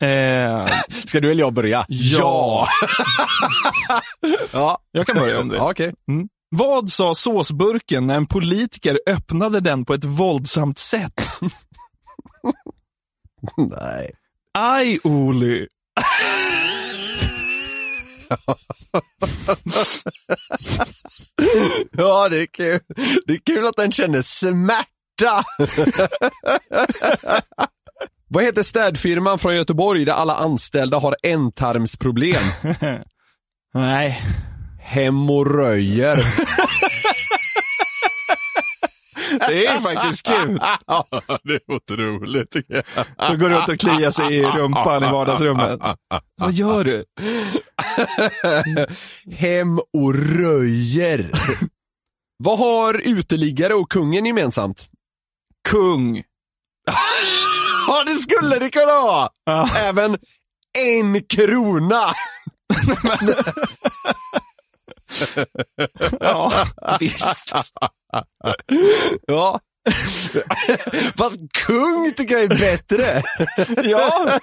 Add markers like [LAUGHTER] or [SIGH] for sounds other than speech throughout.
Eh, Ska du eller jag börja? Ja. ja. [LAUGHS] jag kan börja om du. Ja, okej. Vad sa såsburken när en politiker öppnade den på ett våldsamt sätt? [LAUGHS] Nej. Aj, Oli. [LAUGHS] Ja, det är kul. Det är kul att den känner smärta. Vad heter städfirman från Göteborg där alla anställda har ändtarmsproblem? [LAUGHS] Nej. Hemorröjer. [LAUGHS] Det är faktiskt kul. [LAUGHS] ja, det är otroligt tycker jag. Då går runt och kliar sig i rumpan i vardagsrummet. Vad gör du? Hemorröjer. Vad har uteliggare och kungen gemensamt? Kung. Ja, det skulle det kunna vara! Ja. Även en krona. Ja, visst. Ja. Fast kung tycker jag är bättre. Ja,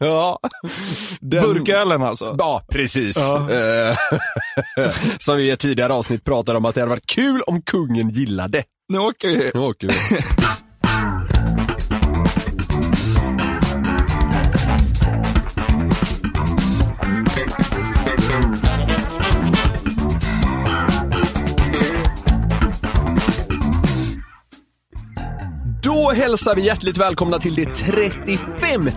Ja. Den- burkölen alltså. Ja, precis. Ja. Eh, Som vi i ett tidigare avsnitt pratade om att det hade varit kul om kungen gillade. Nu åker vi. Nu åker vi. Då hälsar vi hjärtligt välkomna till det 35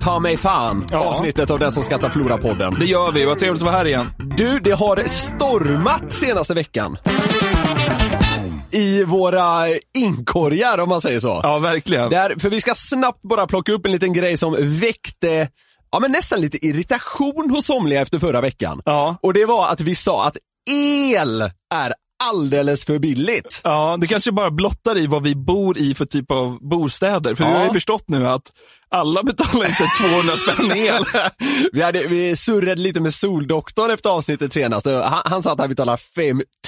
Ta mig fan Ja. avsnittet av Den som skrattar förlorar-podden. Det gör vi. Vad trevligt att vara här igen. Du, det har stormat senaste veckan. I våra inkorgar om man säger så. Ja, verkligen. Där, för vi ska snabbt bara plocka upp en liten grej som väckte Ja men nästan lite irritation hos somliga efter förra veckan. Ja. Och det var att vi sa att el är alldeles för billigt. Ja, det kanske bara blottar i vad vi bor i för typ av bostäder. För vi Ja. har ju förstått nu att alla betalar inte [LAUGHS] 200 spänn el. Vi, hade, vi surrade lite med Soldoktorn efter avsnittet senast. Han, han sa att han betalar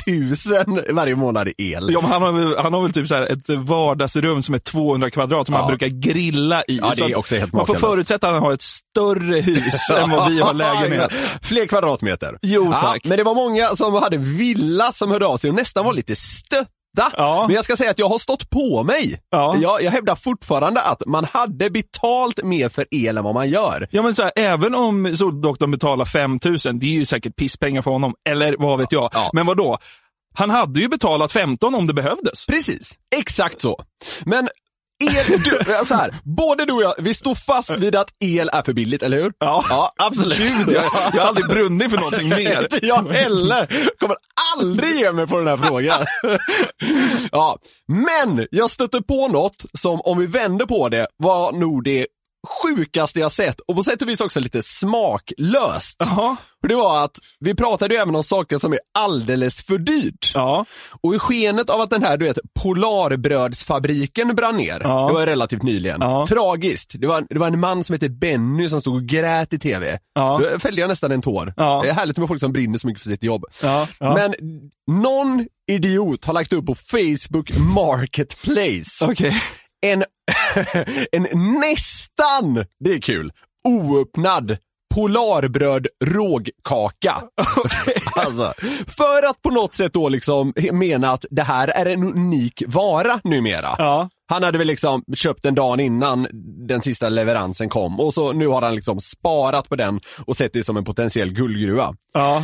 5000 varje månad i el. Ja, men han, har han har väl typ så här ett vardagsrum som är 200 kvadrat som Ja. han brukar grilla i. Ja, det är också helt man får förutsätta att han har ett större hus [LAUGHS] än vad vi har lägenhet. Fler kvadratmeter. Jo, tack. men det var många som hade villa som hörde av sig och nästan var lite stötta. Ja. Men jag ska säga att jag har stått på mig. Ja. Jag, jag hävdar fortfarande att man hade betalt mer för el än vad man gör. Ja men så här, även om Soldoktorn betalar 5000, det är ju säkert pisspengar för honom, eller vad vet jag. Ja. Men vad då? Han hade ju betalat 15 om det behövdes. Precis, exakt så. Men el, du, så här, både du och jag, vi står fast vid att el är för billigt, eller hur? Ja, ja absolut. Gud, jag, jag har aldrig brunnit för någonting mer. [LAUGHS] Inte jag heller. Kommer aldrig ge mig på den här frågan. ja, men jag stötte på något som, om vi vänder på det, var nog det sjukaste jag sett och på sätt och vis också lite smaklöst. Och det var att vi pratade ju även om saker som är alldeles för dyrt. Ja. Och i skenet av att den här, du vet, Polarbrödsfabriken brann ner, Ja. det var relativt nyligen. Tragiskt. Det var, det var en man som hette Benny som stod och grät i tv. Ja. Då fällde jag nästan en tår. Det är härligt med folk som brinner så mycket för sitt jobb. Men någon idiot har lagt upp på Facebook Marketplace Okej. En, [LAUGHS] en nästan, det är kul, oöppnad Polarbröd rågkaka. [LAUGHS] alltså, för att på något sätt då liksom mena att det här är en unik vara numera. Ja. Han hade väl liksom köpt den dagen innan den sista leveransen kom och så nu har han liksom sparat på den och sett det som en potentiell guldgruva. Ja.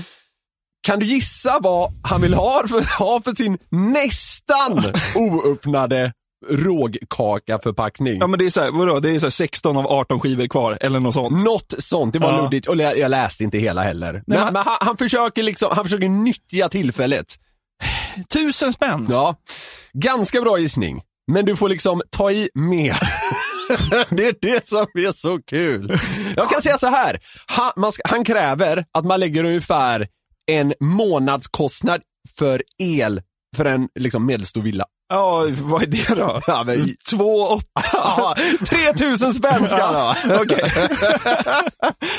Kan du gissa vad han vill ha för, ha för sin nästan oöppnade rågkakaförpackning? Ja men det är så här, vadå, det är så här 16 av 18 skivor kvar eller något sånt. Något sånt, det var Ja. luddigt och jag läste inte hela heller. Men, men- men han, han försöker liksom, han försöker nyttja tillfället. Tusen spänn! Ja, ganska bra gissning. Men du får liksom ta i mer. [LAUGHS] det är det som är så kul. Jag kan säga så här, han, ska, han kräver att man lägger ungefär en månadskostnad för el för en liksom medelstor villa. Ja, vad är det då? Ja, men- Två åtta. [LAUGHS] Ja, 3000 spänn ska han ha! Okej. [LAUGHS]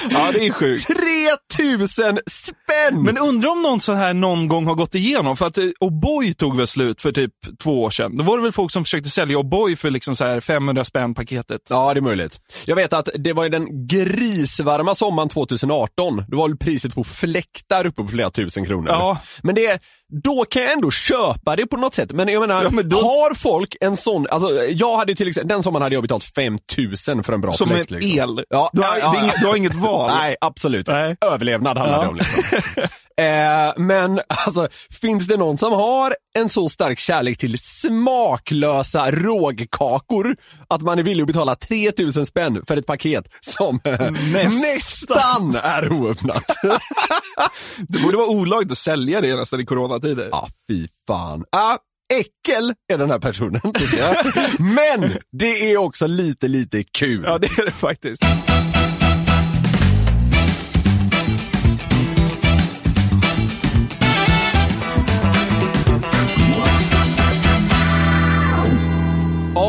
ja, det är sjukt. 3000 spänn! Men undrar om någon så här någon gång har gått igenom, för att eh, O'boy tog väl slut för typ två år sedan. Då var det väl folk som försökte sälja O'boy för liksom så här 500 spänn paketet. Ja, det är möjligt. Jag vet att det var ju den grisvarma sommaren 2018. Då var väl priset på fläktar uppe på flera tusen kronor. Ja. Men det, då kan jag ändå köpa det på något sätt. Men jag menar, Ja, men då- har folk en sån, alltså jag hade till exempel, den sommaren hade jag betalat 5000 för en bra Som fläkt. en liksom. el. Ja, Du har- ja, ja. inget- du har inget val. [LAUGHS] Nej, absolut. Nej. Överlevnad handlar det om. Liksom. [LAUGHS] eh, men [LAUGHS] alltså, finns det någon som har en så stark kärlek till smaklösa rågkakor att man är villig att betala 3000 spänn för ett paket som [LAUGHS] eh, nästan är oöppnat? [LAUGHS] Det borde vara olagligt att sälja det nästan i coronatider. Ja, fy fan. Ah, äckel är den här personen, tycker jag. Men det är också lite, lite kul. Ja, det är det faktiskt.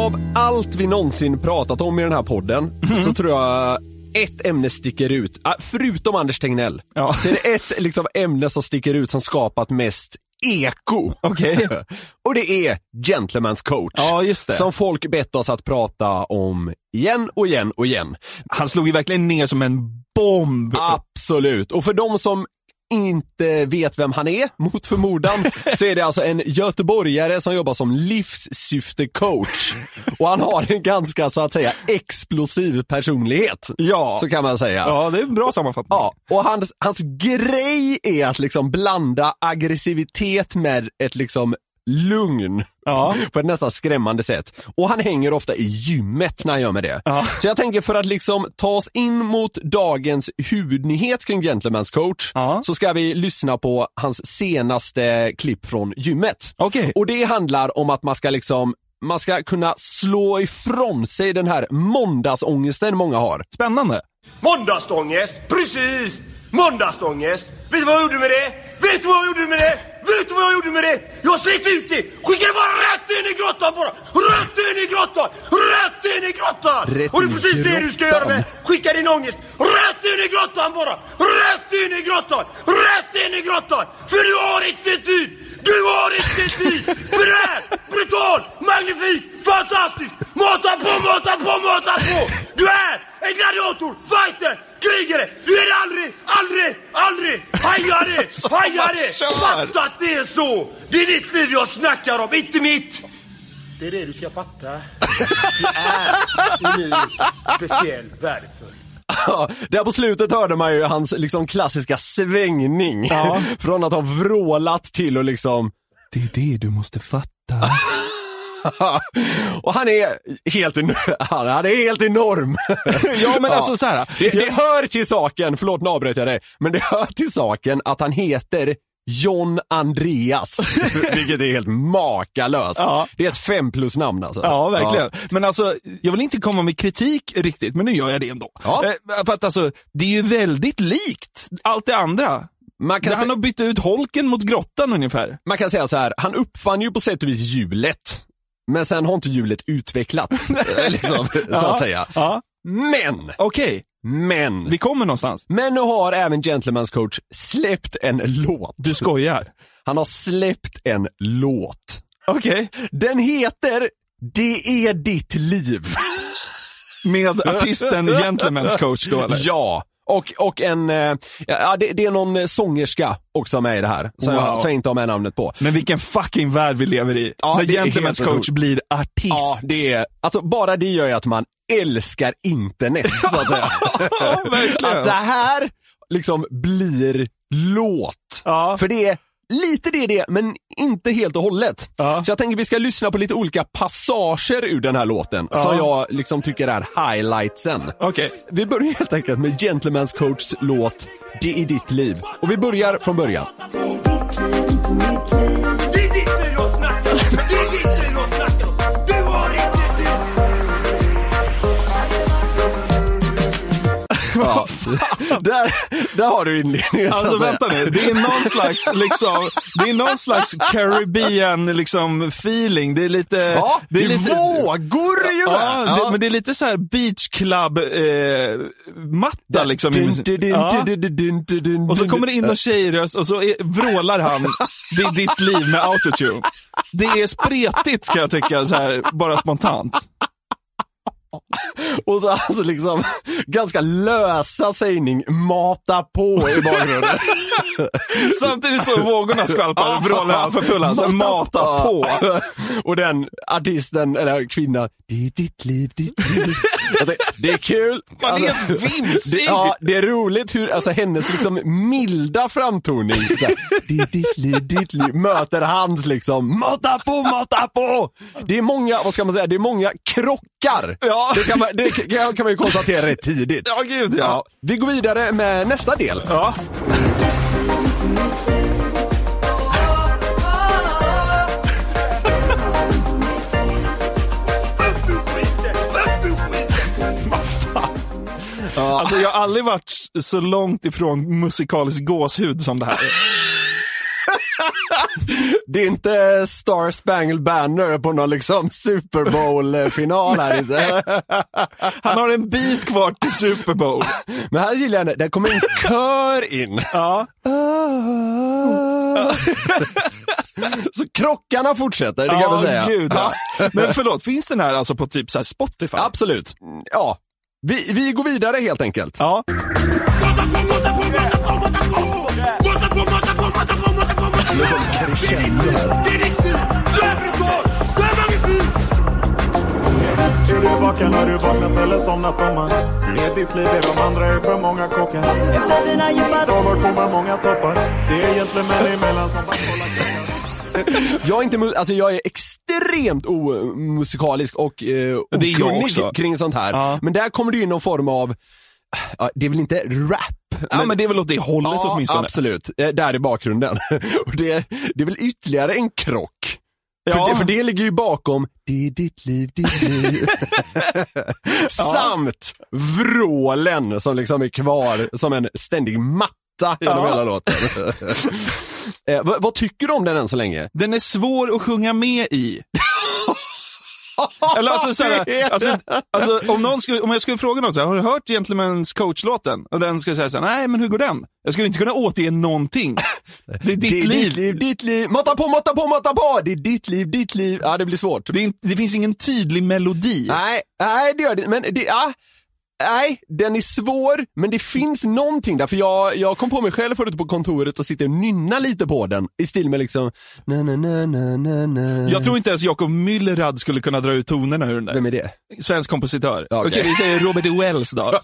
Av allt vi någonsin pratat om i den här podden så tror jag ett ämne sticker ut. Ah, Förutom Anders Tegnell Ja. så är det ett liksom, ämne som sticker ut som skapat mest eko. Okej. [LAUGHS] Och det är Gentleman's coach. Ja, just det. Som folk bett oss att prata om igen och igen och igen. Han slog ju verkligen ner som en bomb. Absolut. Och för de som inte vet vem han är, mot förmodan, [LAUGHS] så är det alltså en göteborgare som jobbar som livssyftecoach. Och han har en ganska, så att säga, explosiv personlighet. Ja. Så kan man säga. Ja, det är en bra sammanfattning. Ja, och hans, hans grej är att liksom blanda aggressivitet med ett liksom lugn. Ja. [LAUGHS] På ett nästan skrämmande sätt. Och han hänger ofta i gymmet när han gör med det. Ja. Så jag tänker för att liksom ta oss in mot dagens huvudnyhet kring Gentleman's coach, Ja. så ska vi lyssna på hans senaste klipp från gymmet. Okej. Och det handlar om att man ska liksom man ska kunna slå ifrån sig den här måndagsångesten många har. Spännande. Måndagsångest, precis! Måndagsångest! Vet du vad jag gjorde med det? Vet du vad jag gjorde med det? Vet du vad jag gjorde med det? Jag slet ut det! Skickade bara rätt in i grottan bara! Rätt in i grottan! Rätt in i grottan! Rätt Och det är precis det du ska göra med! Skicka din ångest! Rätt in i grottan bara! Rätt in i grottan! Rätt in i grottan! För du har inte tid! Du har inte tid! För det här! Brutal! Magnifik! Fantastisk! Mata på, mata på! Du är en gladiator! Fighter! Krigare! Du är det aldrig! Aldrig! Aldrig! Haja det! Haja det! Kör! Fatta att det är så! Det är ditt liv jag snackar om, inte mitt! Det är det du ska fatta. Du är unik, speciell, värdefull. Ja, där på slutet hörde man ju hans liksom klassiska svängning. Ja. [LAUGHS] Från att ha vrålat till och liksom Det är det du måste fatta. [LAUGHS] och han är helt, [LAUGHS] han är helt enorm. Ja, men alltså så här. Det, det hör till saken, förlåt nu avbröt jag dig, men det hör till saken att han heter John Andreas, [LAUGHS] vilket är helt makalöst. Ja. Det är ett fem plus namn alltså. Ja, verkligen. Men alltså, jag vill inte komma med kritik riktigt, men nu gör jag det ändå. Ja. Eh, för att alltså, det är ju väldigt likt allt det andra. Man kan, Han har bytt ut holken mot grottan ungefär. man kan säga så här, han uppfann ju på sätt och vis hjulet. Men sen har inte hjulet utvecklats, [LAUGHS] eh, liksom, så Ja, att säga. Ja, Men, okej. Men, Vi kommer någonstans. men nu har även Gentleman's coach släppt en låt. Du skojar. Han har släppt en låt. Okej. Den heter Det är ditt liv. Med artisten Gentleman's coach då eller? Ja, och, och en, eh, ja det, det är någon sångerska också med i det här, som, Wow. jag, som jag inte har med namnet på. Men vilken fucking värld vi lever i. Ja, När Gentlemen's coach otroligt. blir artist. Ja, det är, alltså bara det gör ju att man älskar internet, så att säga. [LAUGHS] Att det här liksom blir låt. Ja. För det är lite det det är, men inte helt och hållet. Ja. Så jag tänker vi ska lyssna på lite olika passager ur den här låten, som jag liksom tycker är highlightsen. Okej. Vi börjar helt enkelt med Gentleman's Coachs låt Det är ditt liv. Och vi börjar från början. Det är ditt liv jag Ja. där, där har du inledningen. så Alltså vänta nu, det är någon slags, liksom, det är någon slags Caribbean liksom, feeling. Det är lite... Ja, det är lite, vågor ju. Ja, det, men det är lite så här beach club eh, matta liksom. Ja. Och så kommer det in någon tjejröst och så är, vrålar han Det är ditt liv med autotune. Det är spretigt kan jag tycka, så här, bara spontant. Och så alltså liksom [LAUGHS] ganska lösa sägning, mata på i bakgrunden. [LAUGHS] [LAUGHS] Samtidigt som vågorna skvalpar vrålar han för full alltså, mata på. Och den artisten, eller kvinnan, det är ditt liv, ditt liv. Tänkte, det är kul. Man är helt vimsig. det, ja, det är roligt hur, alltså hennes liksom milda framtoning, så här, det är ditt liv, ditt liv, möter hans liksom, mata på, mata på. Det är många, vad ska man säga, det är många krockar. Ja. Det kan man, det kan, kan man ju konstatera rätt tidigt. Ja, gud ja. Vi går vidare med nästa del. ja. Alltså jag har aldrig varit så långt ifrån musikalisk gåshud som det här. Det är inte Star Spangled Banner på någon liksom Super Bowl-final här inte. Han har en bit kvar till Super Bowl. Men här gillar jag det, där kommer en kör in. Ja. Så krockarna fortsätter, det kan man säga. Gud, ja. Men förlåt, finns den här alltså på typ så Spotify? Absolut. Ja. Vi, vi går vidare helt enkelt. Ja. Det är. Det. Du är brutal. Du är magnifik. Är du vaken har du vaknat eller somnat om man är ditt liv, är de andra är för många kockar Dagar kommer många toppar Det är egentligen män emellan som bara kollar Jag är, inte, alltså jag är extremt omusikalisk och eh, okunnig kring sånt här. Ja. Men där kommer det ju in någon form av, ja, det är väl inte rap? ja, men det är väl åt det hållet Ja, åtminstone. absolut. Eh, Där i bakgrunden. [LAUGHS] Och det, det är väl ytterligare en krock. För, Ja. det, för det ligger ju bakom, det är ditt liv, ditt liv. [LAUGHS] Samt vrålen som liksom är kvar som en ständig matta genom Ja. hela låten. [LAUGHS] eh, vad, vad tycker du om den än så länge? Den är svår att sjunga med i. Eller alltså, såhär, alltså, alltså om, någon skulle, om jag skulle fråga någon så här, har du hört Gentlemen's coach-låten? Och den skulle säga nej men hur går den? Jag skulle inte kunna återge någonting. [LAUGHS] Det är ditt det är liv. ditt liv, ditt liv. Matta på, matta på, matta på! Det är ditt liv, ditt liv. Ja, det blir svårt. Det, är inte- det finns ingen tydlig melodi. Nej, nej det gör det Men det, ja, nej, den är svår, men det finns någonting där. För jag, jag kom på mig själv förut på kontoret och sitter och nynna lite på den. I stil med liksom, na na na na na na. Jag tror inte ens Jakob Myllerad skulle kunna dra ut tonerna ur den där. Vem är det? Svensk kompositör. Okej, okej. vi säger Robert. Wells då. [LAUGHS]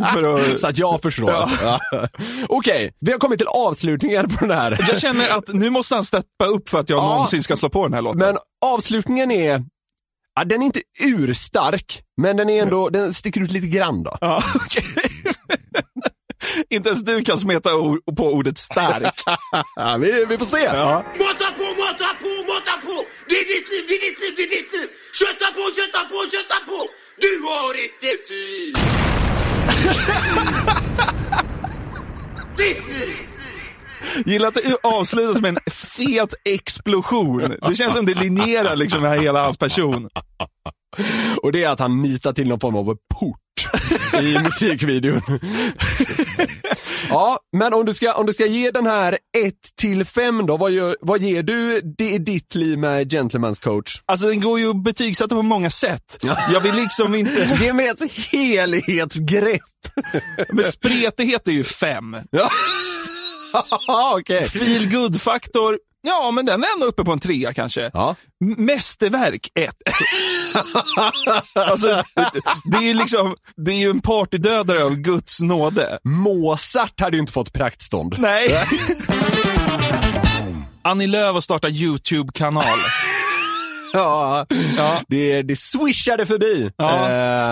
Att, Så att jag förstår. Ja. Okej, vi har kommit till avslutningen på den här. jag känner att nu måste han steppa upp för att jag Ja. någonsin ska slå på den här låten. Men avslutningen är, ja, den är inte urstark, men den är ändå, den sticker ut lite grann då. Ja, [LAUGHS] okej. Inte ens du kan smeta på ordet stark. [LAUGHS] Ja, vi, vi får se. Ja. Mata på, mata på, mata på! Det är ditt liv, det är ditt liv, det är ditt liv! Kötta på, kötta på, kötta på! Du har inte tid! [LAUGHS] ditt liv! Gillar att det avslutas med en fet explosion. Det känns som det linjerar liksom hela hans person. Och det är att han nitar till någon form av port i musikvideon. Ja, men om du ska, om du ska ge den här 1 till 5 då, vad, gör, vad ger du det i ditt liv med Gentleman's coach? Alltså den går ju att betygsätta på många sätt. Jag vill liksom inte... [LAUGHS] Ge mig ett helhetsgrepp. Men spretighet är ju fem. Ja. [LAUGHS] Okej. Feel good faktor ja men den är ändå uppe på en trea kanske. Ja. Mästerverk ett. [LAUGHS] alltså, det är ju liksom, det är ju en partydödare av Guds nåde. Mozart hade ju inte fått praktstånd. Nej. [LAUGHS] Annie Lööf har startat YouTube-kanal. Ja, Ja. Det, det swishade förbi Ja. eh,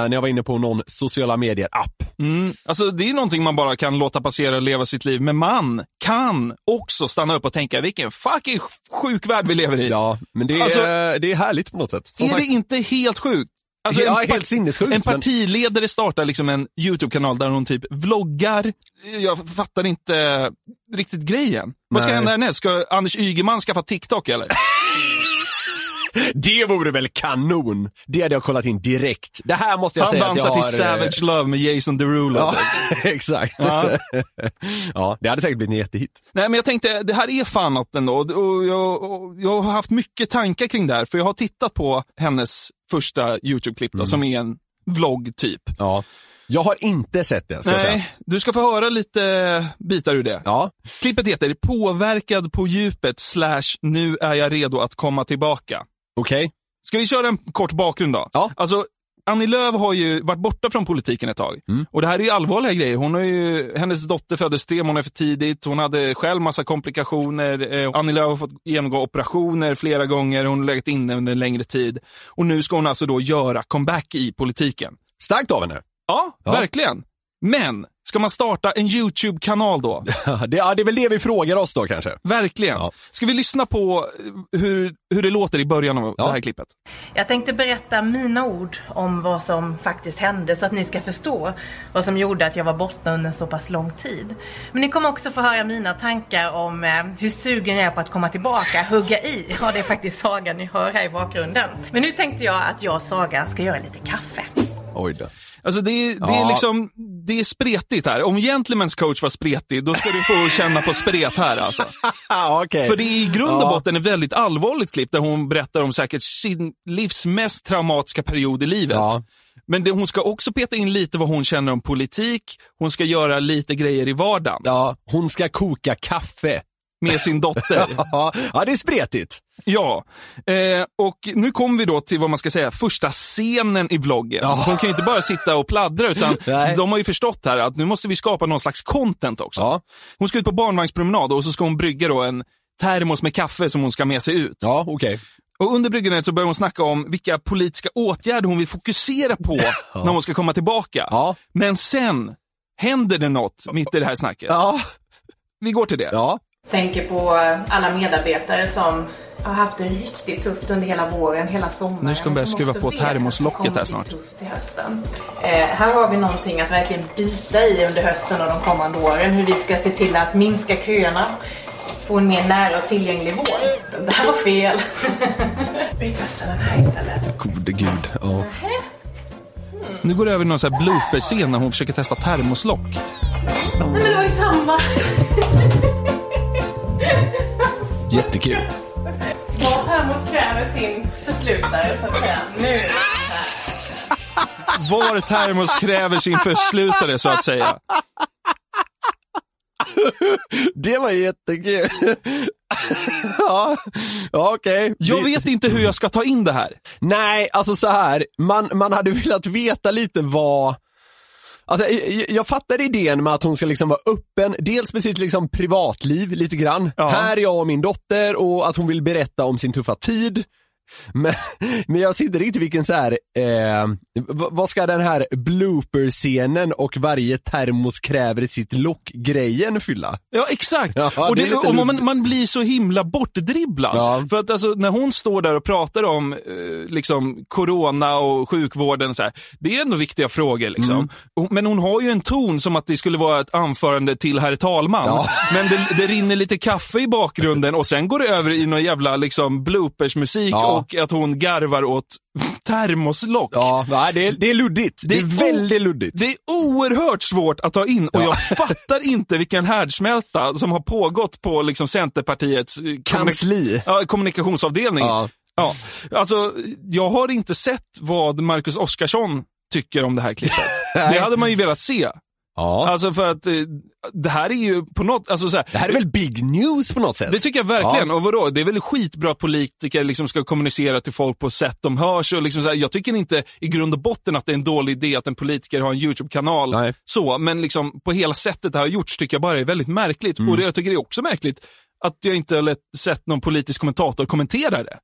när jag var inne på någon sociala medier-app. Mm. Alltså, det är någonting man bara kan låta passera och leva sitt liv. Men man kan också stanna upp och tänka, vilken fucking sjuk värld vi lever i. Ja, men det är, Alltså- det är härligt på något sätt. Som är sagt, det inte helt sjukt? Alltså, ja, en helt sinnessjukt. En men- partiledare startar liksom en YouTube-kanal där hon typ vloggar. Jag fattar inte riktigt grejen. Vad ska Nej. hända härnäst? Ska Anders Ygeman skaffa TikTok eller? [LAUGHS] Det vore väl kanon? Det hade jag kollat in direkt. Det här måste jag Han säga att jag dansar har... till Savage Love med Jason Derulo. Ja, [LAUGHS] exakt. Ja. [LAUGHS] Ja. det hade säkert blivit en jättehit. Nej, men jag tänkte, det här är fan något ändå. Och jag, och jag har haft mycket tankar kring det här, för jag har tittat på hennes första YouTube-klipp då, som är en vlogg typ. Ja. Jag har inte sett det, ska jag säga. Nej, du ska få höra lite bitar ur det. Ja. Klippet heter Påverkad på djupet slash nu är jag redo att komma tillbaka. Okej. Ska vi köra en kort bakgrund då? Ja. Alltså, Annie Lööf har ju varit borta från politiken ett tag. Mm. Och det här är ju allvarliga grejer. Hon har ju, hennes dotter föddes tre månader för tidigt. Hon hade själv massa komplikationer. Eh, Annie Lööf har fått genomgå operationer flera gånger. Hon har legat inne under en längre tid. Och nu ska hon alltså då göra comeback i politiken. Starkt av henne. Ja, Ja. verkligen. Men, ska man starta en YouTube-kanal då? [LAUGHS] det, ja, det är väl det vi frågar oss då kanske. Verkligen. Ja. Ska vi lyssna på eh, hur, hur det låter i början av Ja. det här klippet? Jag tänkte berätta mina ord om vad som faktiskt hände så att ni ska förstå vad som gjorde att jag var borta under så pass lång tid. Men ni kommer också få höra mina tankar om eh, hur sugen jag är på att komma tillbaka, hugga i. Ja, det är faktiskt Saga ni hör här i bakgrunden. Men nu tänkte jag att jag och Saga ska göra lite kaffe. Oj då. Alltså det är, det är liksom, det är spretigt här. Om Gentlemen's coach var spretig, då ska du få känna på spret här alltså. [LAUGHS] Okej. För det är i grund och Ja. botten ett väldigt allvarligt klipp där hon berättar om säkert sin livs mest traumatiska period i livet. Ja. Men det, hon ska också peta in lite vad hon känner om politik, hon ska göra lite grejer i vardagen Ja, hon ska koka kaffe. Med sin dotter. [LAUGHS] Ja, ja det är spretigt. Ja, eh, och nu kommer vi då till vad man ska säga, första scenen i vloggen. Ja. Hon kan ju inte bara sitta och pladdra utan Nej. de har ju förstått här att nu måste vi skapa någon slags content också. Ja. Hon ska ut på barnvagnspromenad och så ska hon brygga då en termos med kaffe som hon ska med sig ut. Ja, okej. Och under bryggandet så börjar hon snacka om vilka politiska åtgärder hon vill fokusera på när hon ska komma tillbaka. Ja. Men sen händer det något mitt i det här snacket. Ja. Vi går till det. Tänker på alla medarbetare som har haft det riktigt tufft under hela våren, hela sommaren. Nu ska hon börja skruva på termoslocket här snart. tufft till hösten. Eh, här har vi någonting att verkligen bita i under hösten och de kommande åren. Hur vi ska se till att minska köerna, få en mer nära och tillgänglig vård. Det här var fel. [LAUGHS] vi testar den här istället. Gode gud. Ja. Nu går det över i någon sån här blooper-scen när hon försöker testa termoslock. Nej men det var ju samma. [LAUGHS] Jättekul. Var termos kräver sin förslutare så att säga. Nu. Var termos kräver sin förslutare så att säga. Det var jättekul. ja, okej. Jag Det- vet inte hur jag ska ta in det här. Nej, alltså så här. Man, man hade velat veta lite vad Alltså, jag, jag fattar idén med att hon ska liksom vara öppen, dels med sitt liksom privatliv lite grann. Ja. Här är jag och min dotter och att hon vill berätta om sin tuffa tid. [LAUGHS] Men, men jag ser inte riktigt vilken så här, eh, vad ska den här blooper-scenen och varje termos kräver sitt lock-grejen fylla? Ja, exakt. Ja, och det och man, man blir så himla bortdribblad. Ja. För att alltså, när hon står där och pratar om eh, liksom, corona och sjukvården, så här, det är ändå viktiga frågor. Liksom. Mm. Men hon har ju en ton som att det skulle vara ett anförande till herr talman. Ja. Men det, det rinner lite kaffe i bakgrunden och sen går det över i någon jävla liksom, bloopers-musik Ja. och att hon garvar åt termoslock. Ja, nej, det, är, det är luddigt. Det är, o- väldigt luddigt. Det är oerhört svårt att ta in och Ja. jag [LAUGHS] fattar inte vilken härdsmälta som har pågått på liksom Centerpartiets eh, kommunik- Kansli. ja, kommunikationsavdelning. Ja. Ja. Alltså, jag har inte sett vad Marcus Oskarsson tycker om det här klippet. [LAUGHS] det hade man ju velat se. Ja. Alltså för att eh, det här är ju på något, alltså så här, Det här är väl big news på något sätt? det tycker jag verkligen. Och vadå, det är väl skitbra att politiker liksom ska kommunicera till folk på sätt de hörs. Och liksom så här, jag tycker inte i grund och botten att det är en dålig idé att en politiker har en YouTube-kanal. Så, men liksom på hela sättet det har gjorts tycker jag bara är väldigt märkligt. Mm. Och det, jag tycker det är också märkligt att jag inte har sett någon politisk kommentator kommentera det.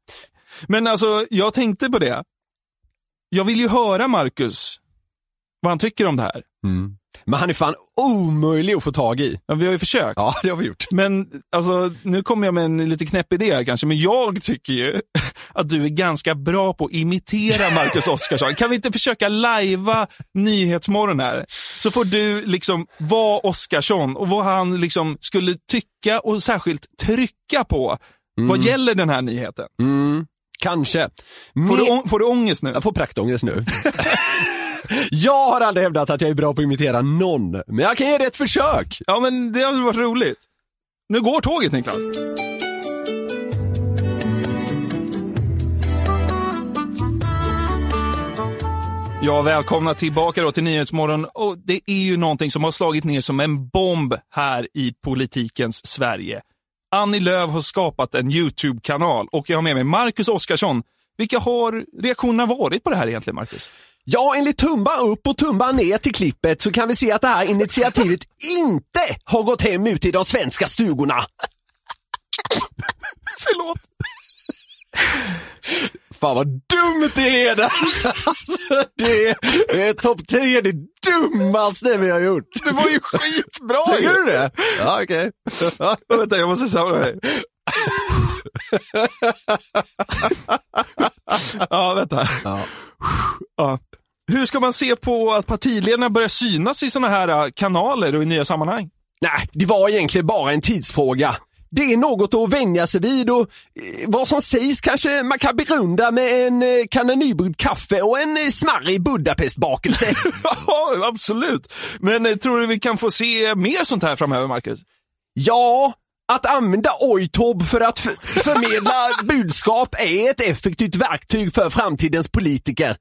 Men alltså, jag tänkte på det. Jag vill ju höra Marcus, vad han tycker om det här. Mm. Men han är fan omöjlig att få tag i. Ja, vi har ju försökt. Ja, det har vi gjort. Men alltså, nu kommer jag med en lite knäpp idé här kanske, men jag tycker ju [LAUGHS] att du är ganska bra på att imitera Marcus [LAUGHS] Oskarsson. Kan vi inte försöka lajva Nyhetsmorgon här? Så får du liksom vara Oskarsson och vad han liksom skulle tycka och särskilt trycka på vad gäller den här nyheten. Mm. Kanske. Får, Me- du, får du ångest nu? Jag får praktångest nu. [LAUGHS] jag har aldrig hävdat att jag är bra på att imitera någon, men jag kan ge det ett försök. Ja, men det hade varit roligt. Nu går tåget Niklas. Ja, välkomna tillbaka då till Nyhetsmorgon. Och det är ju någonting som har slagit ner som en bomb här i politikens Sverige. Annie Lööf har skapat en YouTube-kanal och jag har med mig Marcus Oskarsson. Vilka har reaktionerna varit på det här egentligen, Marcus? Ja, enligt tumba upp och tumba ner till klippet så kan vi se att det här initiativet [LAUGHS] inte har gått hem ut i de svenska stugorna. [LAUGHS] Förlåt. Fan vad dumt det är! Det, alltså, det är, topp tre, det dummaste vi har gjort. Det var ju skitbra Tycker du det? Ja, okej. Vänta, jag måste samla mig. [LAUGHS] ja, vänta. Ja. Ja. Hur ska man se på att partiledarna börjar synas i såna här äh, kanaler och i nya sammanhang? Nej, det var egentligen bara en tidsfråga. Det är något att vänja sig vid och eh, vad som sägs kanske man kan begrunda med en eh, kanna nybryggd kaffe och en eh, smarrig Budapestbakelse. [LAUGHS] Ja, absolut. Men tror du vi kan få se mer sånt här framöver, Marcus? ja, att använda Oitob för att förmedla [LAUGHS] budskap är ett effektivt verktyg för framtidens politiker.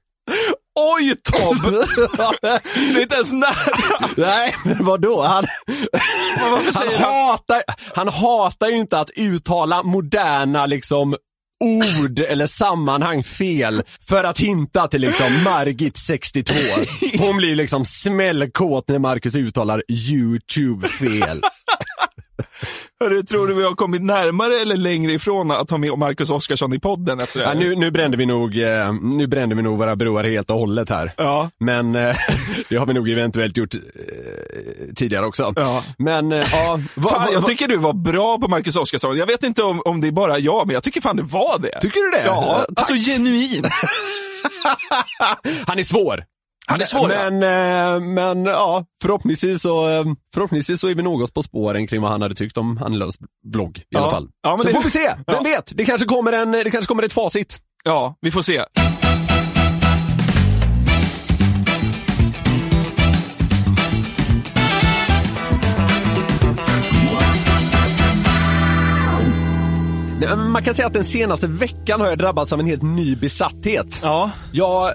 Oj, Tob! det är inte ens nära. Nej, men vadå? Han, han- hatar, han hatar ju inte att uttala moderna liksom ord eller sammanhang fel för att hinta till liksom Margit 62. Hon blir liksom smällkåt när Marcus uttalar YouTube fel. [LAUGHS] Hörru, tror du vi har kommit närmare eller längre ifrån att ha med Marcus Oskarsson i podden efter det Ja, nu, nu, brände vi nog, eh, nu brände vi nog våra broar helt och hållet här. Ja. Men eh, [LAUGHS] det har vi nog eventuellt gjort eh, tidigare också. Ja. Men ja, [LAUGHS] vad- Fan, jag tycker du var bra på Marcus Oskarsson. Jag vet inte om, om det är bara jag, men jag tycker fan det var det. Tycker du det? Ja, Tack. alltså genuin. han är svår. Han är svår, ja. Men, eh, men ja, förhoppningsvis så, eh, förhoppningsvis så är vi något på spåren kring vad han hade tyckt om Annie Lööfs blogg i Ja. alla fall. Ja, så det- får vi se, vem Ja. vet? Det kanske, kommer en, det kanske kommer ett facit. Ja, vi får se. Man kan säga att den senaste veckan har jag drabbats av en helt ny besatthet. Ja. Jag,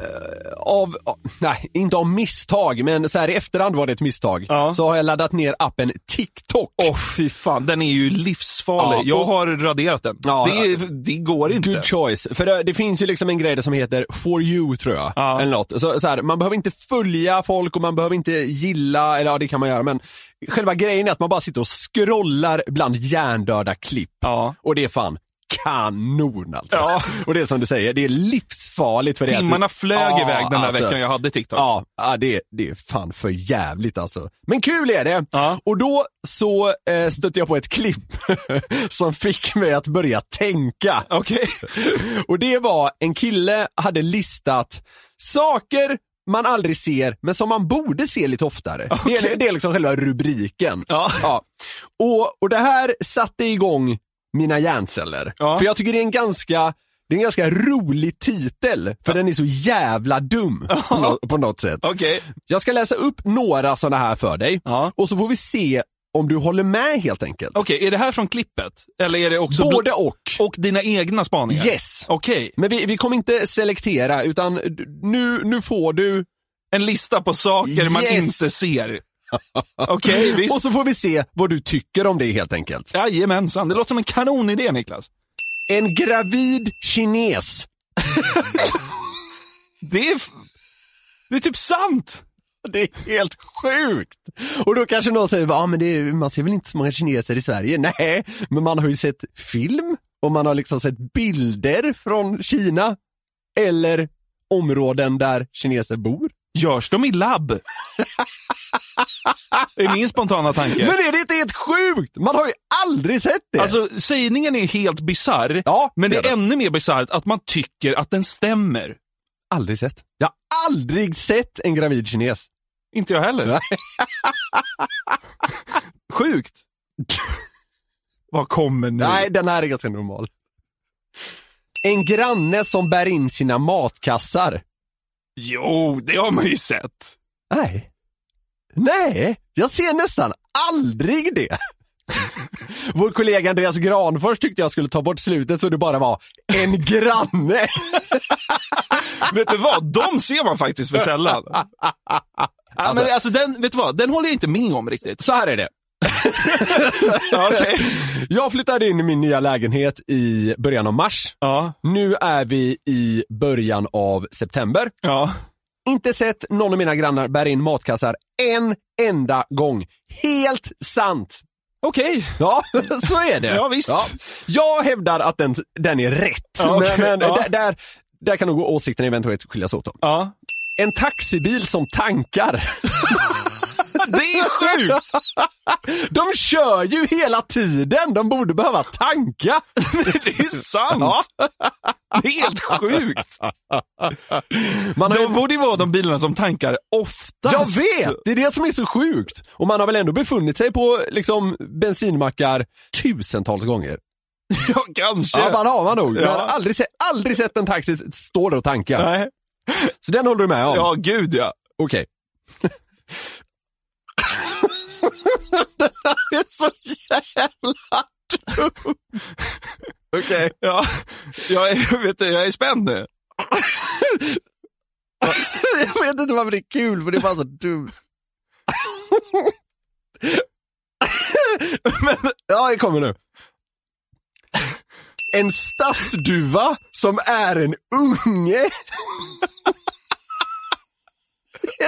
av, nej, inte av misstag, men så här i efterhand var det ett misstag. Ja. Så har jag laddat ner appen TikTok. Åh fy fan, den är ju livsfarlig. Ja, jag och- har raderat den. Ja. det, det går inte. Good choice. För det, det finns ju liksom en grej som heter For you tror jag. Ja. Eller något. Så, så här, man behöver inte följa folk och man behöver inte gilla, eller ja det kan man göra men själva grejen är att man bara sitter och scrollar bland hjärndöda klipp. Ja. Och det är fan kanon alltså. Ja. Och det är som du säger, det är livsfarligt för det. att du- Timmarna flög Ja, iväg den där alltså. veckan jag hade TikTok. Ja, ja det, det är fan för jävligt alltså. Men kul är det. Ja. Och då så eh, stötte jag på ett klipp [LAUGHS] som fick mig att börja tänka. Okej. [LAUGHS] Och det var en kille hade listat saker man aldrig ser, men som man borde se lite oftare. Det, är, det är liksom själva rubriken. Ja. Och, och det här satte igång mina hjärnceller. Ja. För jag tycker det är en ganska Det är en ganska rolig titel, för den är så jävla dum på, på något sätt. Okej. Jag ska läsa upp några sådana här för dig Ja. och så får vi se om du håller med helt enkelt. Okej, är det här från klippet? Eller är det också... Både och. Och dina egna spaningar? Yes. Okej. Men vi, vi kommer inte selektera utan nu, nu får du En lista på saker man Yes. inte ser. [LAUGHS] Okej, visst. och så får vi se vad du tycker om det helt enkelt. Jajamensan, det låter som en kanonidé Niklas. En gravid kines. Det är, det är typ sant. Det är helt sjukt! Och då kanske någon säger, ja men det är, man ser väl inte så många kineser i Sverige? Nej, men man har ju sett film och man har liksom sett bilder från Kina eller områden där kineser bor. Görs de i labb? [LAUGHS] Det är min spontana tanke. Men är det inte helt sjukt? Man har ju aldrig sett det! Alltså, sägningen är helt bizarr, Ja, men det det är är ännu mer bisarrt att man tycker att den stämmer. aldrig sett. Jag har aldrig sett en gravid kines. Inte jag heller. [LAUGHS] Sjukt. Vad kommer nu? Nej, den här är ganska normal. En granne som bär in sina matkassar. Jo, det har man ju sett. Nej. Nej, jag ser nästan aldrig det. Vår kollega Andreas Granfors tyckte jag skulle ta bort slutet så det bara var en granne. vet du vad? De ser man faktiskt för sällan. Ja, men alltså den, vet du vad? Den håller jag inte med om riktigt. Så här är det. Ja, [LAUGHS] okej. Jag flyttade in i min nya lägenhet i början av mars. Ja, Nu är vi i början av september. ja. Inte sett någon av mina grannar bära in matkassar en enda gång. Helt sant! Okej. Ja, [LAUGHS] så är det. Ja, visst. Jag hävdar att den, den är rätt, Ja, okej. men, men Ja. där, där, där kan nog åsikterna eventuellt skiljas åt. Då. Ja. En taxibil som tankar. [LAUGHS] Det är sjukt! De kör ju hela tiden, de borde behöva tanka. Det är sant! Det är helt sjukt! Man De ju, borde ju vara de bilarna som tankar oftast. jag vet, det är det som är så sjukt. Och man har väl ändå befunnit sig på liksom, bensinmackar tusentals gånger. [LAUGHS] Ja, kanske. Ja, man har man nog. Ja. jag har aldrig sett, aldrig sett en taxi stå där och tanka. Nej. Så den håller du med om? Ja, gud ja. Okej. [LAUGHS] det här är så jävla dumt. Okej. [LAUGHS] Ja, jag är, vet du, jag är spänd nu. [LAUGHS] Jag vet inte varför det är kul, för det är bara så dumt. Men, ja, det kommer nu. En stadsduva som är en unge.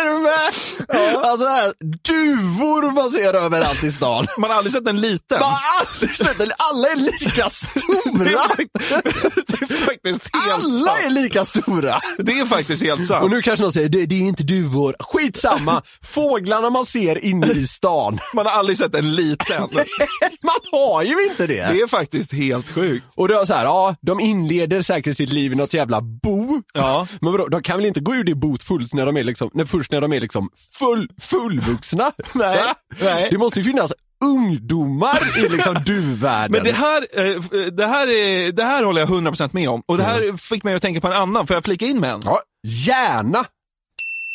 Är du med? Alltså här, duvor man ser överallt i stan. Man har aldrig sett en liten. Man har aldrig sett det. Alla är lika Det är, stora. det är faktiskt helt Alla är sant. lika stora. Det är faktiskt helt sant. Och nu kanske någon säger, det, det är inte duvor. Skitsamma. Fåglarna man ser inne i stan. Man har aldrig sett en liten. [LAUGHS] Man har ju inte det. Det är faktiskt helt sjukt. Och det är så här, ja, de inleder säkert sitt liv i något jävla bo. Ja. [LAUGHS] Men vadå, de kan väl inte gå ur det bot fullt när de är liksom, när, först när de är liksom full, fullvuxna? [LAUGHS] Nej, nej. Det måste ju finnas ungdomar i liksom [LAUGHS] duvvärlden. Men det här, eh, det, här är, det här håller jag 100% med om. Och det här fick mig att tänka på en annan. Får jag flika in med en? Ja, gärna.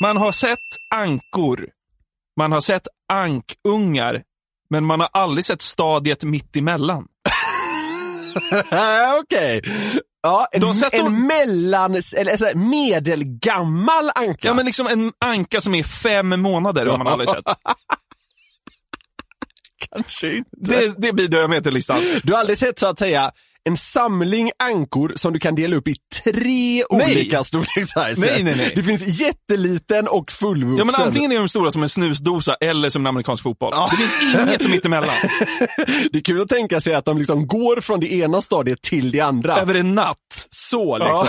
Man har sett ankor. Man har sett ankungar. Men man har aldrig sett stadiet mitt emellan. [LAUGHS] Okej. Ja, en, sett en dem- mellan, eller så här, medelgammal anka. Ja, men liksom en anka som är fem månader har man aldrig sett. [LAUGHS] kanske inte. Det, det bidrar jag med till listan. Du har aldrig sett så att säga en samling ankor som du kan dela upp i tre olika storlekssizer. Nej, nej, nej. Det finns jätteliten och fullvuxen. Ja, men antingen är de stora som en snusdosa eller som en amerikansk fotboll. Det finns inget mittemellan. [LAUGHS] Det är kul att tänka sig att de liksom går från det ena stadiet till det andra. Över en natt. Så liksom.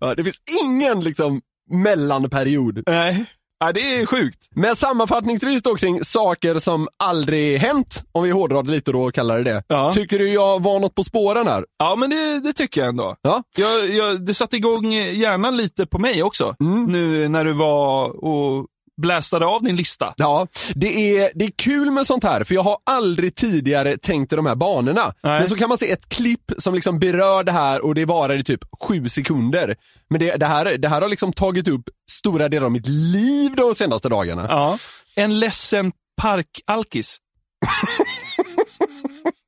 Ja. [LAUGHS] det finns ingen liksom mellanperiod. Nej. Nej, det är sjukt. Men sammanfattningsvis då kring saker som aldrig hänt, om vi hårdrar det lite då och kallar det det. Ja. Tycker du jag var något på spåren här? Ja, men det, det tycker jag ändå. Ja. Jag, jag, det satte igång hjärnan lite på mig också. Nu när du var och blastade av din lista. Ja, det är, det är kul med sånt här för jag har aldrig tidigare tänkt i de här banorna. Nej. Men så kan man se ett klipp som liksom berör det här och det varar i typ sju sekunder. Men det, det, här, det här har liksom tagit upp stora delar av mitt liv de senaste dagarna. Ja. En ledsen parkalkis.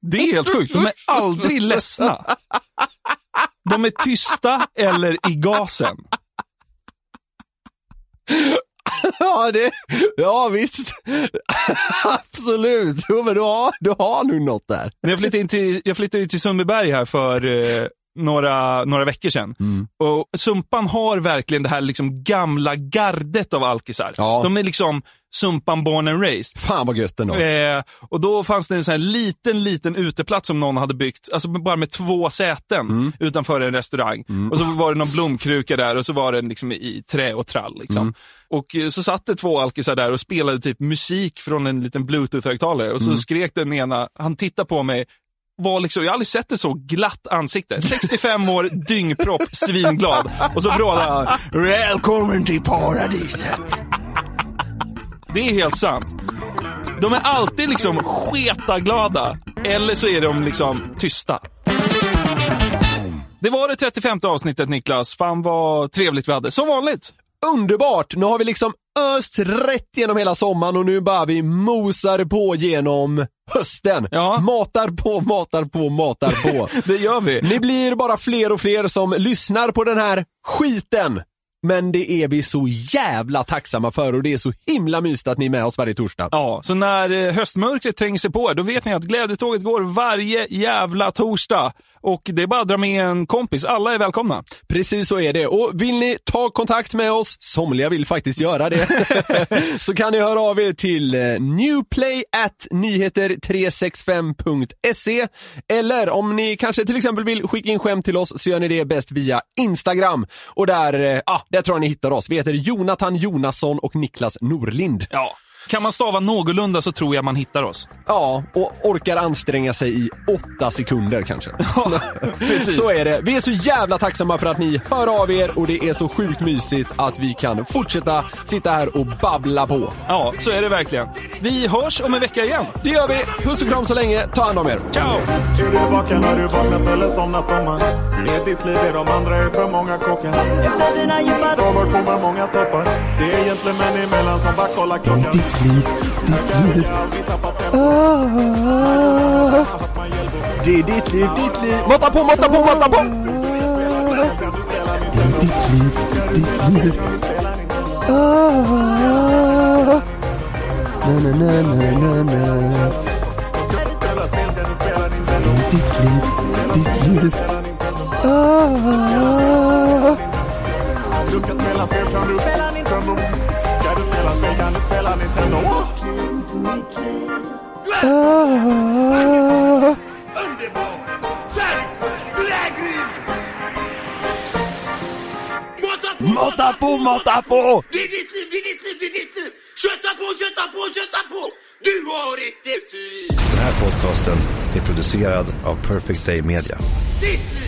Det är helt sjukt, de är aldrig ledsna. De är tysta eller i gasen. [LAUGHS] Ja, det, ja visst. [LAUGHS] Absolut. Jo, men du har, du har nog något där. När jag flyttade in till, jag flyttade in till Sundbyberg här för eh, några, några veckor sedan. Och Sumpan har verkligen det här liksom gamla gardet av alkisar. Ja. De är liksom Sumpan born and raised. Fan vad gött ändå. Eh, och då fanns det en sån här liten, liten uteplats som någon hade byggt, alltså bara med två säten utanför en restaurang. Och så var det någon blomkruka där och så var den liksom i trä och trall. Liksom. Och eh, så satt det två alkisar där och spelade typ musik från en liten bluetooth-högtalare. Och så skrek den ena, han tittade på mig, var liksom, jag har aldrig sett ett så glatt ansikte. 65 år, dyngpropp, svinglad. Och så vrålade han, Välkommen till paradiset. Det är helt sant. De är alltid liksom sketaglada. Eller så är de liksom tysta. Det var det 35 avsnittet Niklas. Fan vad trevligt vi hade. Som vanligt. Underbart! Nu har vi liksom öst rätt genom hela sommaren och nu bara vi mosar på genom hösten. Ja. Matar på, matar på, matar på. [LAUGHS] Det gör vi. Ni blir bara fler och fler som lyssnar på den här skiten. Men det är vi så jävla tacksamma för och det är så himla mysigt att ni är med oss varje torsdag. Ja, så när eh, höstmörkret tränger sig på då vet ni att glädjetåget går varje jävla torsdag. Och det är bara att dra med en kompis. Alla är välkomna. Precis så är det. Och vill ni ta kontakt med oss, somliga vill faktiskt göra det, [LAUGHS] så kan ni höra av er till eh, newplay at nyheter365.se eller om ni kanske till exempel vill skicka in skämt till oss så gör ni det bäst via Instagram. Och där, eh, ah, där tror jag ni hittar oss. Vi heter Jonathan Jonasson och Niklas Norlind. Ja. Kan man stava någorlunda så tror jag man hittar oss. Ja, och orkar anstränga sig i åtta sekunder kanske. [LAUGHS] precis. Så är det. Vi är så jävla tacksamma för att ni hör av er och det är så sjukt mysigt att vi kan fortsätta sitta här och babbla på. Ja, så är det verkligen. Vi hörs om en vecka igen. Det gör vi. Puss och kram så länge. Ta hand om er. Ciao! Är du vaken har du vaknat eller somnat om man Med ditt liv är de andra är för många kockar Efter dina djupa dagar kommer många toppar Det är egentligen män emellan som bara kollar klockan Verkar verkar aldrig tappat Det är ditt liv, ditt liv. Måtta på, måtta på, måtta på! Det är ditt liv, ditt liv. Na, na, na, na, na. Spela spel, kan du spela Nintendo? Du ska spela spel, kan du spela Nintendo? Kan du spela spel, kan du spela Nintendo? Underbar! Kärleksfull! Belägring! Mata på! Mata på, mata på! Det är ditt liv, det är ditt liv, det är ditt liv! Kötta på, kötta på, kötta på! Du har inte tid! Den här podcasten är producerad av Perfect Day Media. Ditt liv!